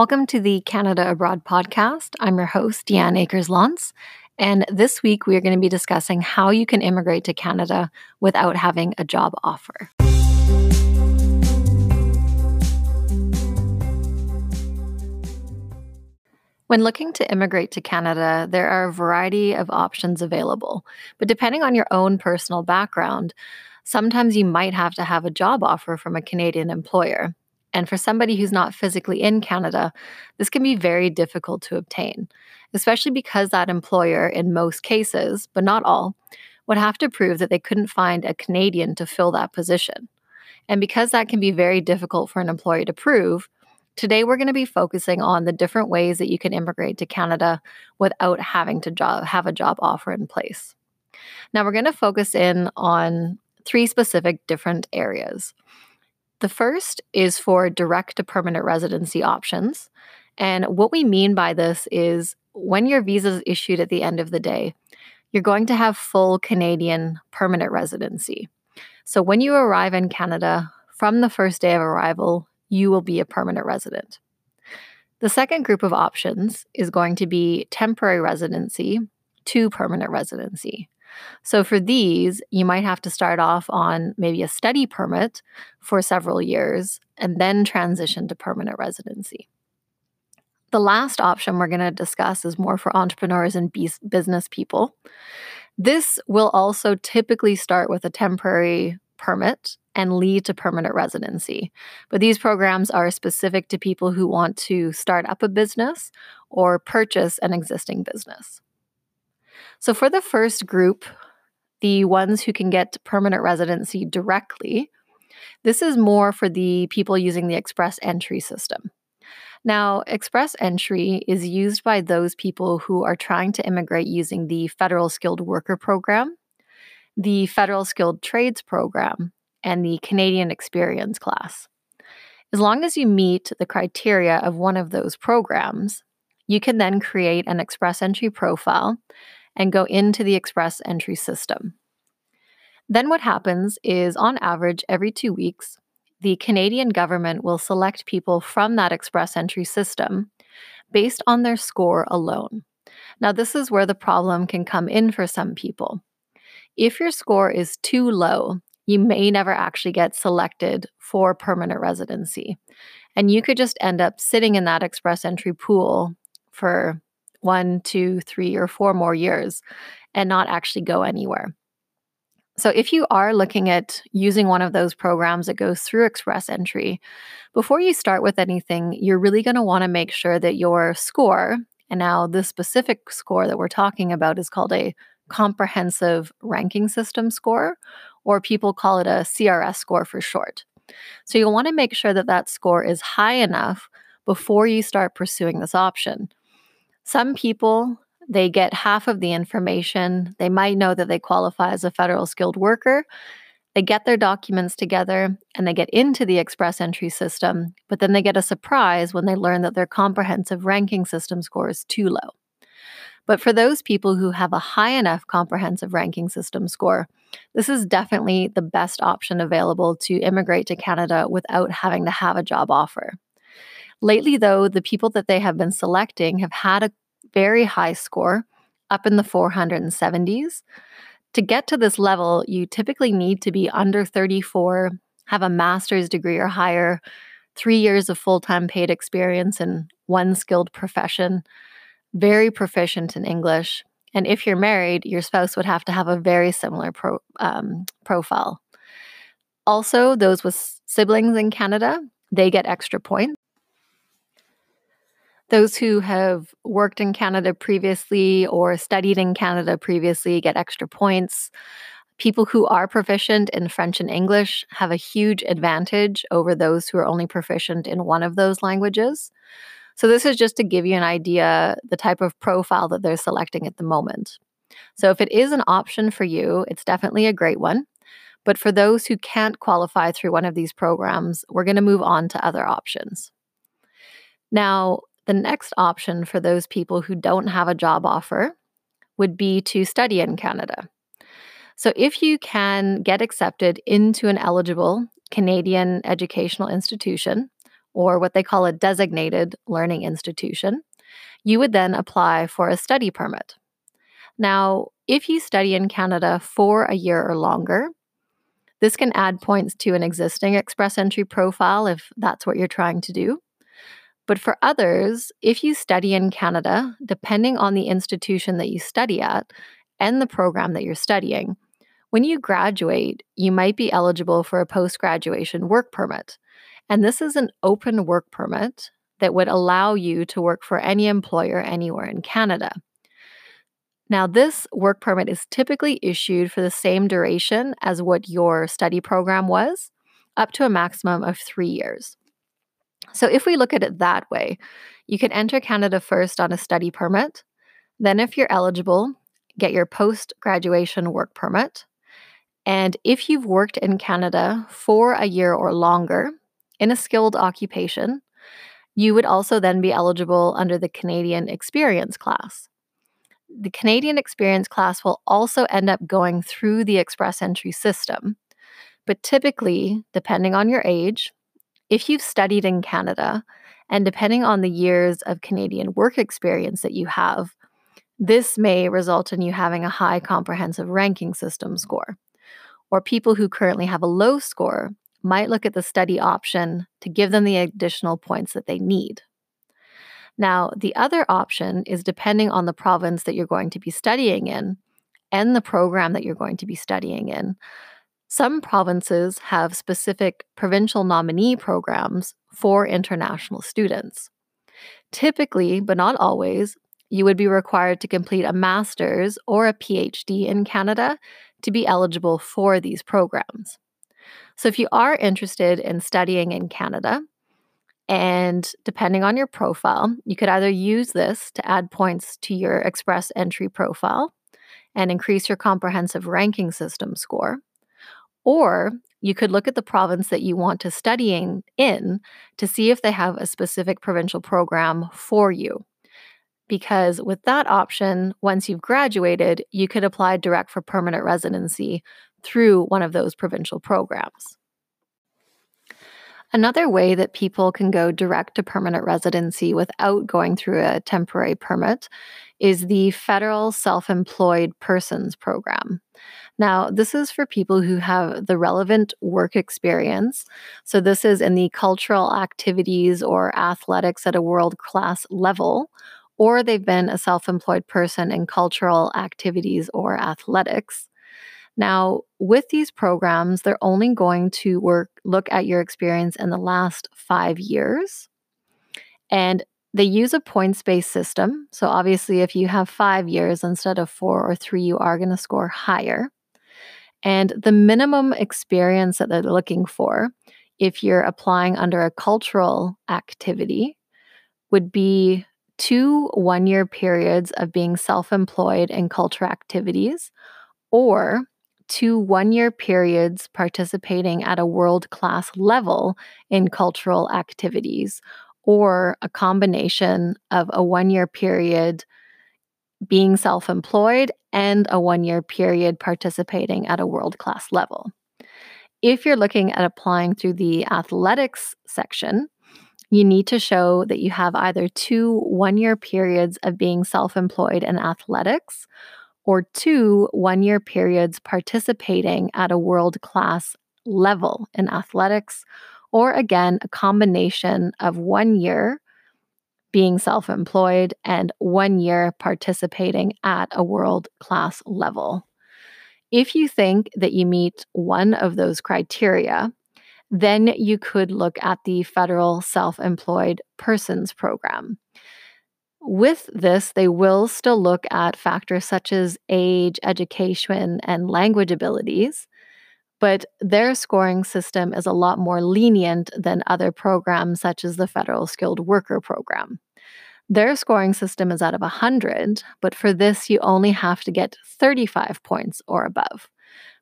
Welcome to the Canada Abroad podcast. I'm your host, Deanne Akers Lance. And this week, we are going to be discussing how you can immigrate to Canada without having a job offer. When looking to immigrate to Canada, there are a variety of options available. But depending on your own personal background, sometimes you might have to have a job offer from a Canadian employer. And for somebody who's not physically in Canada, this can be very difficult to obtain, especially because that employer, in most cases, but not all, would have to prove that they couldn't find a Canadian to fill that position. And because that can be very difficult for an employer to prove, today we're going to be focusing on the different ways that you can immigrate to Canada without having to job, have a job offer in place. Now, we're going to focus in on three specific different areas. The first is for direct to permanent residency options. And what we mean by this is when your visa is issued at the end of the day, you're going to have full Canadian permanent residency. So when you arrive in Canada, from the first day of arrival, you will be a permanent resident. The second group of options is going to be temporary residency to permanent residency. So for these, you might have to start off on maybe a study permit for several years and then transition to permanent residency. The last option we're going to discuss is more for entrepreneurs and business people. This will also typically start with a temporary permit and lead to permanent residency. But these programs are specific to people who want to start up a business or purchase an existing business. So, for the first group, the ones who can get permanent residency directly, this is more for the people using the express entry system. Now, express entry is used by those people who are trying to immigrate using the Federal Skilled Worker Program, the Federal Skilled Trades Program, and the Canadian Experience class. As long as you meet the criteria of one of those programs, you can then create an express entry profile and go into the express entry system. Then, what happens is, on average, every two weeks, the Canadian government will select people from that express entry system based on their score alone. Now, this is where the problem can come in for some people. If your score is too low, you may never actually get selected for permanent residency. And you could just end up sitting in that express entry pool for one, two, three, or four more years and not actually go anywhere. So, if you are looking at using one of those programs that goes through Express Entry, before you start with anything, you're really going to want to make sure that your score, and now this specific score that we're talking about is called a comprehensive ranking system score, or people call it a CRS score for short. So, you'll want to make sure that that score is high enough before you start pursuing this option. Some people, they get half of the information. They might know that they qualify as a federal skilled worker. They get their documents together and they get into the express entry system, but then they get a surprise when they learn that their comprehensive ranking system score is too low. But for those people who have a high enough comprehensive ranking system score, this is definitely the best option available to immigrate to Canada without having to have a job offer. Lately, though, the people that they have been selecting have had a very high score, up in the 470s. To get to this level, you typically need to be under 34, have a master's degree or higher, three years of full time paid experience in one skilled profession, very proficient in English. And if you're married, your spouse would have to have a very similar pro, um, profile. Also, those with siblings in Canada, they get extra points. Those who have worked in Canada previously or studied in Canada previously get extra points. People who are proficient in French and English have a huge advantage over those who are only proficient in one of those languages. So, this is just to give you an idea the type of profile that they're selecting at the moment. So, if it is an option for you, it's definitely a great one. But for those who can't qualify through one of these programs, we're going to move on to other options. Now, the next option for those people who don't have a job offer would be to study in Canada. So, if you can get accepted into an eligible Canadian educational institution or what they call a designated learning institution, you would then apply for a study permit. Now, if you study in Canada for a year or longer, this can add points to an existing Express Entry profile if that's what you're trying to do. But for others, if you study in Canada, depending on the institution that you study at and the program that you're studying, when you graduate, you might be eligible for a post graduation work permit. And this is an open work permit that would allow you to work for any employer anywhere in Canada. Now, this work permit is typically issued for the same duration as what your study program was, up to a maximum of three years. So, if we look at it that way, you can enter Canada first on a study permit. Then, if you're eligible, get your post graduation work permit. And if you've worked in Canada for a year or longer in a skilled occupation, you would also then be eligible under the Canadian Experience class. The Canadian Experience class will also end up going through the Express Entry system. But typically, depending on your age, if you've studied in Canada, and depending on the years of Canadian work experience that you have, this may result in you having a high comprehensive ranking system score. Or people who currently have a low score might look at the study option to give them the additional points that they need. Now, the other option is depending on the province that you're going to be studying in and the program that you're going to be studying in. Some provinces have specific provincial nominee programs for international students. Typically, but not always, you would be required to complete a master's or a PhD in Canada to be eligible for these programs. So, if you are interested in studying in Canada, and depending on your profile, you could either use this to add points to your Express Entry profile and increase your comprehensive ranking system score, or you could look at the province that you want to study in, in to see if they have a specific provincial program for you. Because with that option, once you've graduated, you could apply direct for permanent residency through one of those provincial programs. Another way that people can go direct to permanent residency without going through a temporary permit is the Federal Self Employed Persons Program. Now, this is for people who have the relevant work experience. So, this is in the cultural activities or athletics at a world class level, or they've been a self employed person in cultural activities or athletics. Now, with these programs, they're only going to work look at your experience in the last 5 years. And they use a points-based system. So obviously if you have 5 years instead of 4 or 3, you are going to score higher. And the minimum experience that they're looking for if you're applying under a cultural activity would be two one year periods of being self employed in culture activities or two one year periods participating at a world class level in cultural activities, or a combination of a one year period being self employed and a one year period participating at a world class level. If you're looking at applying through the athletics section, you need to show that you have either two one year periods of being self employed in athletics or two one year periods participating at a world class level in athletics, or again, a combination of one year being self employed and one year participating at a world class level. If you think that you meet one of those criteria, then you could look at the Federal Self Employed Persons Program. With this, they will still look at factors such as age, education, and language abilities, but their scoring system is a lot more lenient than other programs such as the Federal Skilled Worker Program. Their scoring system is out of 100, but for this, you only have to get 35 points or above.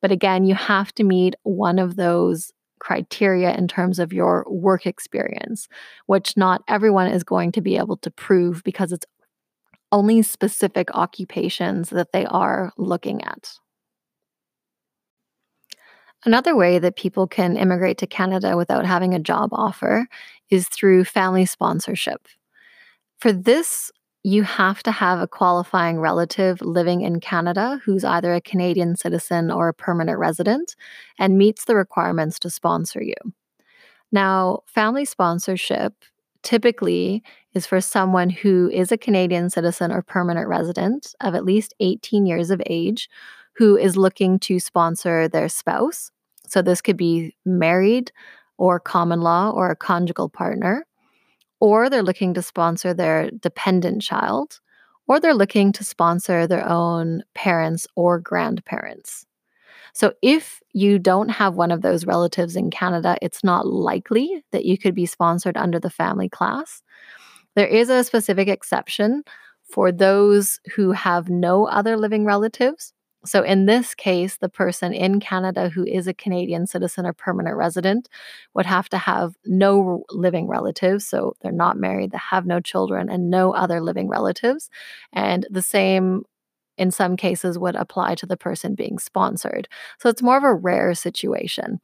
But again, you have to meet one of those criteria in terms of your work experience, which not everyone is going to be able to prove because it's only specific occupations that they are looking at. Another way that people can immigrate to Canada without having a job offer is through family sponsorship. For this, you have to have a qualifying relative living in Canada who's either a Canadian citizen or a permanent resident and meets the requirements to sponsor you. Now, family sponsorship typically is for someone who is a Canadian citizen or permanent resident of at least 18 years of age who is looking to sponsor their spouse. So, this could be married or common law or a conjugal partner, or they're looking to sponsor their dependent child, or they're looking to sponsor their own parents or grandparents. So, if you don't have one of those relatives in Canada, it's not likely that you could be sponsored under the family class. There is a specific exception for those who have no other living relatives. So, in this case, the person in Canada who is a Canadian citizen or permanent resident would have to have no living relatives. So, they're not married, they have no children, and no other living relatives. And the same in some cases would apply to the person being sponsored. So it's more of a rare situation.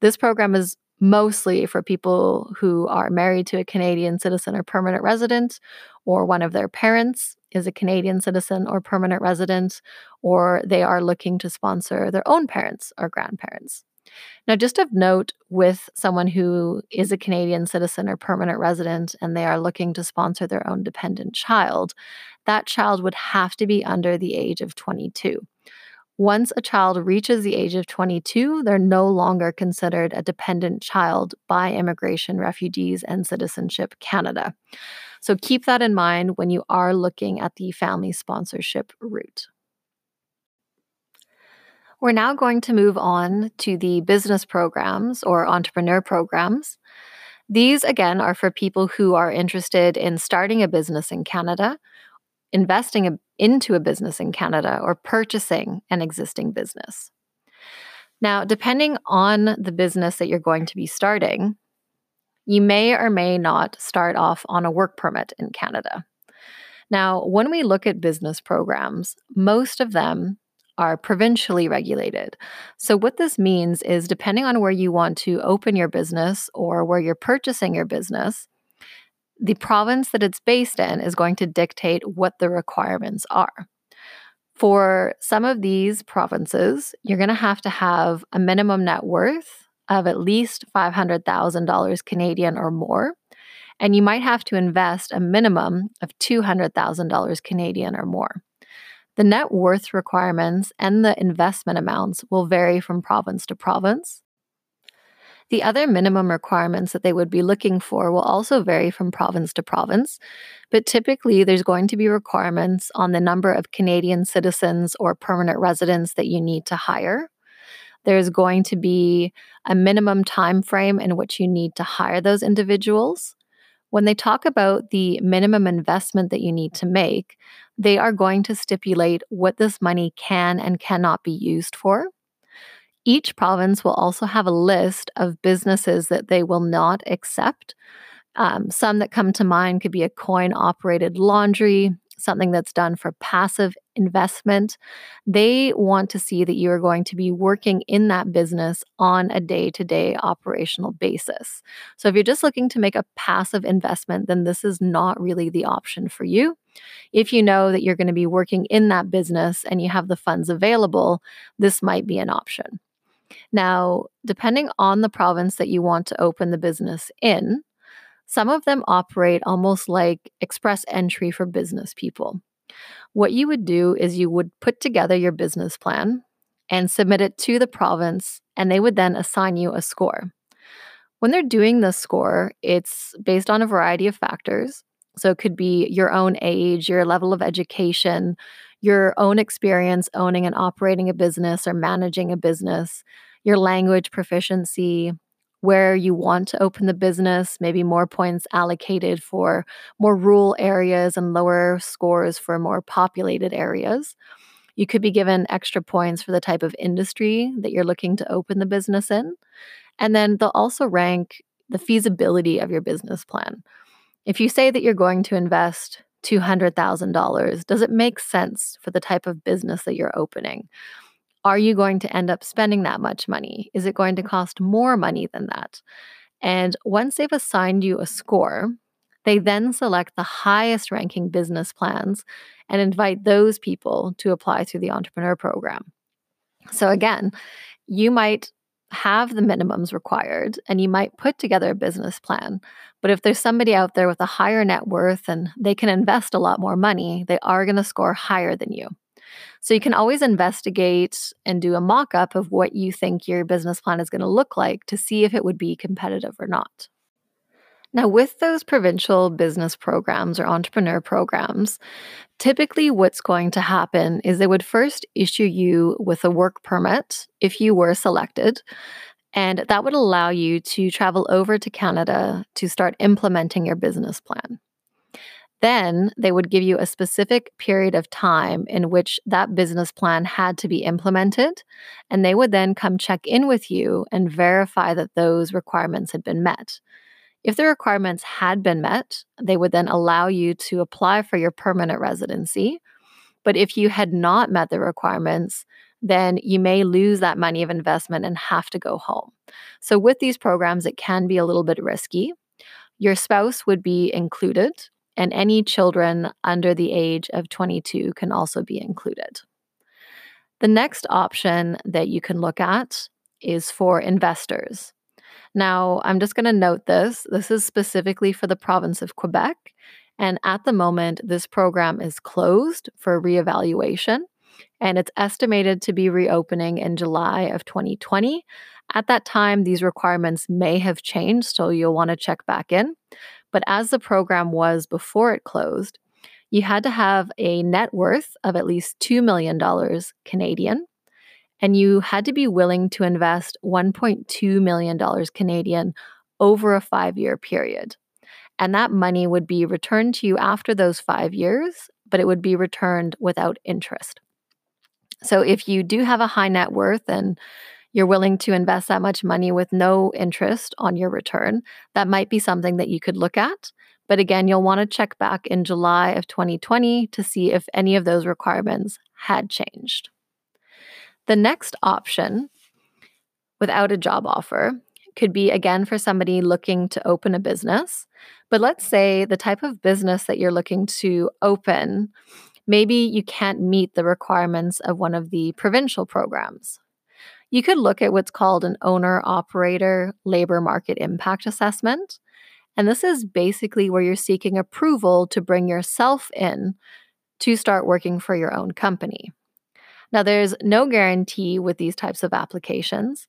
This program is mostly for people who are married to a Canadian citizen or permanent resident, or one of their parents is a Canadian citizen or permanent resident, or they are looking to sponsor their own parents or grandparents. Now, just of note with someone who is a Canadian citizen or permanent resident and they are looking to sponsor their own dependent child, that child would have to be under the age of 22. Once a child reaches the age of 22, they're no longer considered a dependent child by Immigration, Refugees, and Citizenship Canada. So keep that in mind when you are looking at the family sponsorship route. We're now going to move on to the business programs or entrepreneur programs. These, again, are for people who are interested in starting a business in Canada, investing into a business in Canada, or purchasing an existing business. Now, depending on the business that you're going to be starting, you may or may not start off on a work permit in Canada. Now, when we look at business programs, most of them are provincially regulated. So, what this means is depending on where you want to open your business or where you're purchasing your business, the province that it's based in is going to dictate what the requirements are. For some of these provinces, you're going to have to have a minimum net worth of at least $500,000 Canadian or more. And you might have to invest a minimum of $200,000 Canadian or more. The net worth requirements and the investment amounts will vary from province to province. The other minimum requirements that they would be looking for will also vary from province to province, but typically there's going to be requirements on the number of Canadian citizens or permanent residents that you need to hire. There's going to be a minimum time frame in which you need to hire those individuals. When they talk about the minimum investment that you need to make, they are going to stipulate what this money can and cannot be used for. Each province will also have a list of businesses that they will not accept. Um, some that come to mind could be a coin operated laundry, something that's done for passive investment, they want to see that you are going to be working in that business on a day to day operational basis. So, if you're just looking to make a passive investment, then this is not really the option for you. If you know that you're going to be working in that business and you have the funds available, this might be an option. Now, depending on the province that you want to open the business in, some of them operate almost like express entry for business people. What you would do is you would put together your business plan and submit it to the province, and they would then assign you a score. When they're doing the score, it's based on a variety of factors. So it could be your own age, your level of education, your own experience owning and operating a business or managing a business, your language proficiency, where you want to open the business, maybe more points allocated for more rural areas and lower scores for more populated areas. You could be given extra points for the type of industry that you're looking to open the business in. And then they'll also rank the feasibility of your business plan. If you say that you're going to invest $200,000, does it make sense for the type of business that you're opening? Are you going to end up spending that much money? Is it going to cost more money than that? And once they've assigned you a score, they then select the highest ranking business plans and invite those people to apply through the entrepreneur program. So, again, you might have the minimums required and you might put together a business plan. But if there's somebody out there with a higher net worth and they can invest a lot more money, they are going to score higher than you. So you can always investigate and do a mock up of what you think your business plan is going to look like to see if it would be competitive or not. Now, with those provincial business programs or entrepreneur programs, typically what's going to happen is they would first issue you with a work permit if you were selected. And that would allow you to travel over to Canada to start implementing your business plan. Then they would give you a specific period of time in which that business plan had to be implemented. And they would then come check in with you and verify that those requirements had been met. If the requirements had been met, they would then allow you to apply for your permanent residency. But if you had not met the requirements, then you may lose that money of investment and have to go home. So, with these programs, it can be a little bit risky. Your spouse would be included, and any children under the age of 22 can also be included. The next option that you can look at is for investors. Now, I'm just going to note this. This is specifically for the province of Quebec. And at the moment, this program is closed for reevaluation. And it's estimated to be reopening in July of 2020. At that time, these requirements may have changed, so you'll want to check back in. But as the program was before it closed, you had to have a net worth of at least $2 million Canadian and you had to be willing to invest $1.2 million Canadian over a five year period. And that money would be returned to you after those five years, but it would be returned without interest. So if you do have a high net worth and you're willing to invest that much money with no interest on your return, that might be something that you could look at. But again, you'll want to check back in July of 2020 to see if any of those requirements had changed. The next option without a job offer could be again for somebody looking to open a business. But let's say the type of business that you're looking to open, maybe you can't meet the requirements of one of the provincial programs. You could look at what's called an owner operator labor market impact assessment. And this is basically where you're seeking approval to bring yourself in to start working for your own company. Now, there's no guarantee with these types of applications,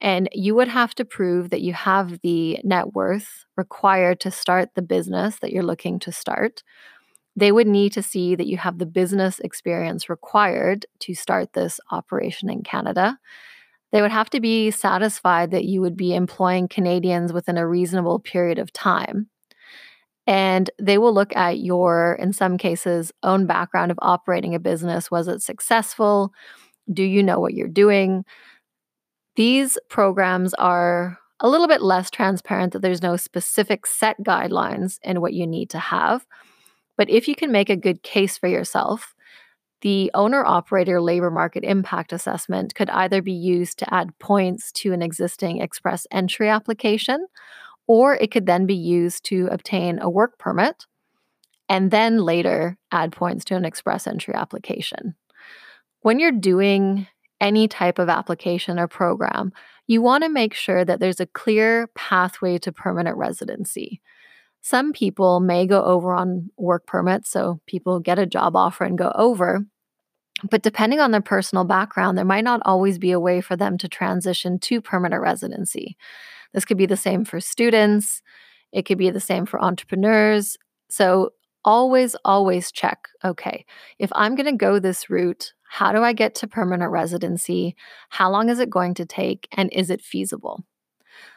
and you would have to prove that you have the net worth required to start the business that you're looking to start. They would need to see that you have the business experience required to start this operation in Canada. They would have to be satisfied that you would be employing Canadians within a reasonable period of time. And they will look at your, in some cases, own background of operating a business. Was it successful? Do you know what you're doing? These programs are a little bit less transparent that there's no specific set guidelines in what you need to have. But if you can make a good case for yourself, the owner operator labor market impact assessment could either be used to add points to an existing express entry application or it could then be used to obtain a work permit and then later add points to an express entry application. When you're doing any type of application or program, you want to make sure that there's a clear pathway to permanent residency. Some people may go over on work permits, so people get a job offer and go over. But depending on their personal background, there might not always be a way for them to transition to permanent residency. This could be the same for students, it could be the same for entrepreneurs. So always, always check okay, if I'm going to go this route, how do I get to permanent residency? How long is it going to take? And is it feasible?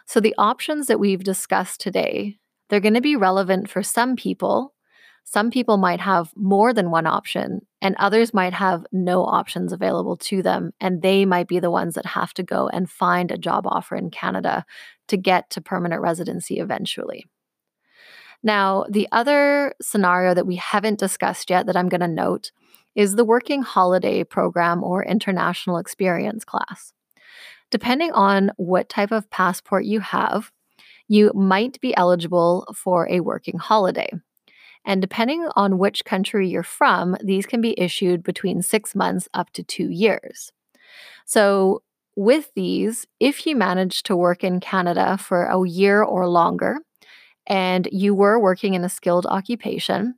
So, the options that we've discussed today, they're going to be relevant for some people some people might have more than one option, and others might have no options available to them. And they might be the ones that have to go and find a job offer in Canada to get to permanent residency eventually. Now, the other scenario that we haven't discussed yet that I'm going to note is the Working Holiday Program or International Experience class. Depending on what type of passport you have, you might be eligible for a working holiday. And depending on which country you're from, these can be issued between six months up to two years. So, with these, if you manage to work in Canada for a year or longer and you were working in a skilled occupation,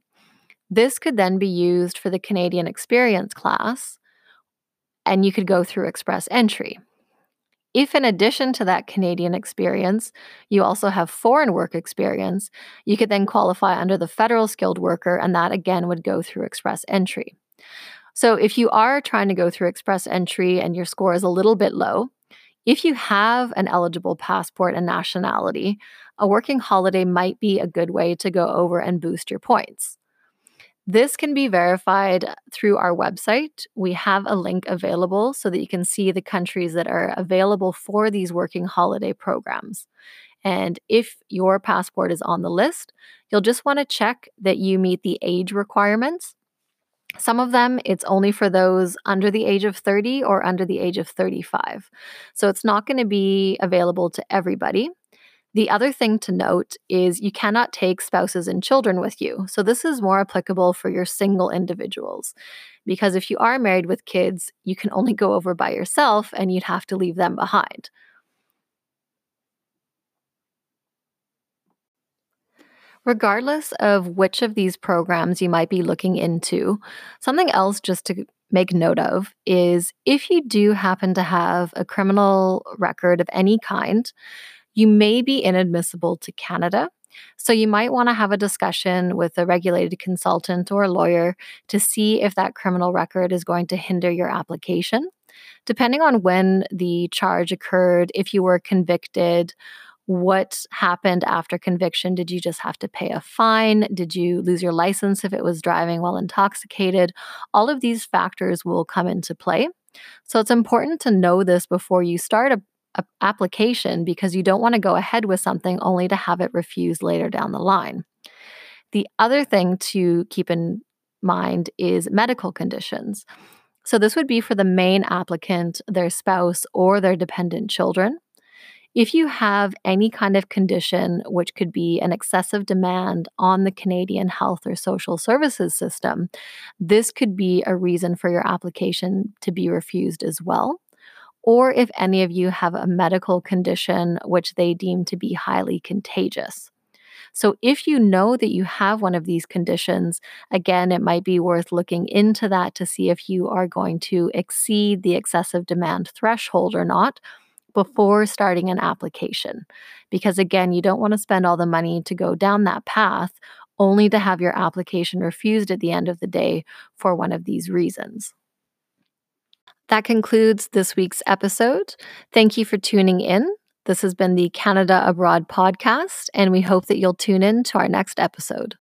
this could then be used for the Canadian Experience class and you could go through Express Entry. If, in addition to that Canadian experience, you also have foreign work experience, you could then qualify under the federal skilled worker, and that again would go through Express Entry. So, if you are trying to go through Express Entry and your score is a little bit low, if you have an eligible passport and nationality, a working holiday might be a good way to go over and boost your points. This can be verified through our website. We have a link available so that you can see the countries that are available for these working holiday programs. And if your passport is on the list, you'll just want to check that you meet the age requirements. Some of them, it's only for those under the age of 30 or under the age of 35. So it's not going to be available to everybody. The other thing to note is you cannot take spouses and children with you. So, this is more applicable for your single individuals. Because if you are married with kids, you can only go over by yourself and you'd have to leave them behind. Regardless of which of these programs you might be looking into, something else just to make note of is if you do happen to have a criminal record of any kind, you may be inadmissible to Canada. So you might want to have a discussion with a regulated consultant or a lawyer to see if that criminal record is going to hinder your application. Depending on when the charge occurred, if you were convicted, what happened after conviction? Did you just have to pay a fine? Did you lose your license if it was driving while intoxicated? All of these factors will come into play. So it's important to know this before you start a application because you don't want to go ahead with something only to have it refused later down the line. The other thing to keep in mind is medical conditions. So, this would be for the main applicant, their spouse, or their dependent children. If you have any kind of condition which could be an excessive demand on the Canadian health or social services system, this could be a reason for your application to be refused as well or if any of you have a medical condition which they deem to be highly contagious. So, if you know that you have one of these conditions, again, it might be worth looking into that to see if you are going to exceed the excessive demand threshold or not before starting an application. Because, again, you don't want to spend all the money to go down that path only to have your application refused at the end of the day for one of these reasons. That concludes this week's episode. Thank you for tuning in. This has been the Canada Abroad podcast, and we hope that you'll tune in to our next episode.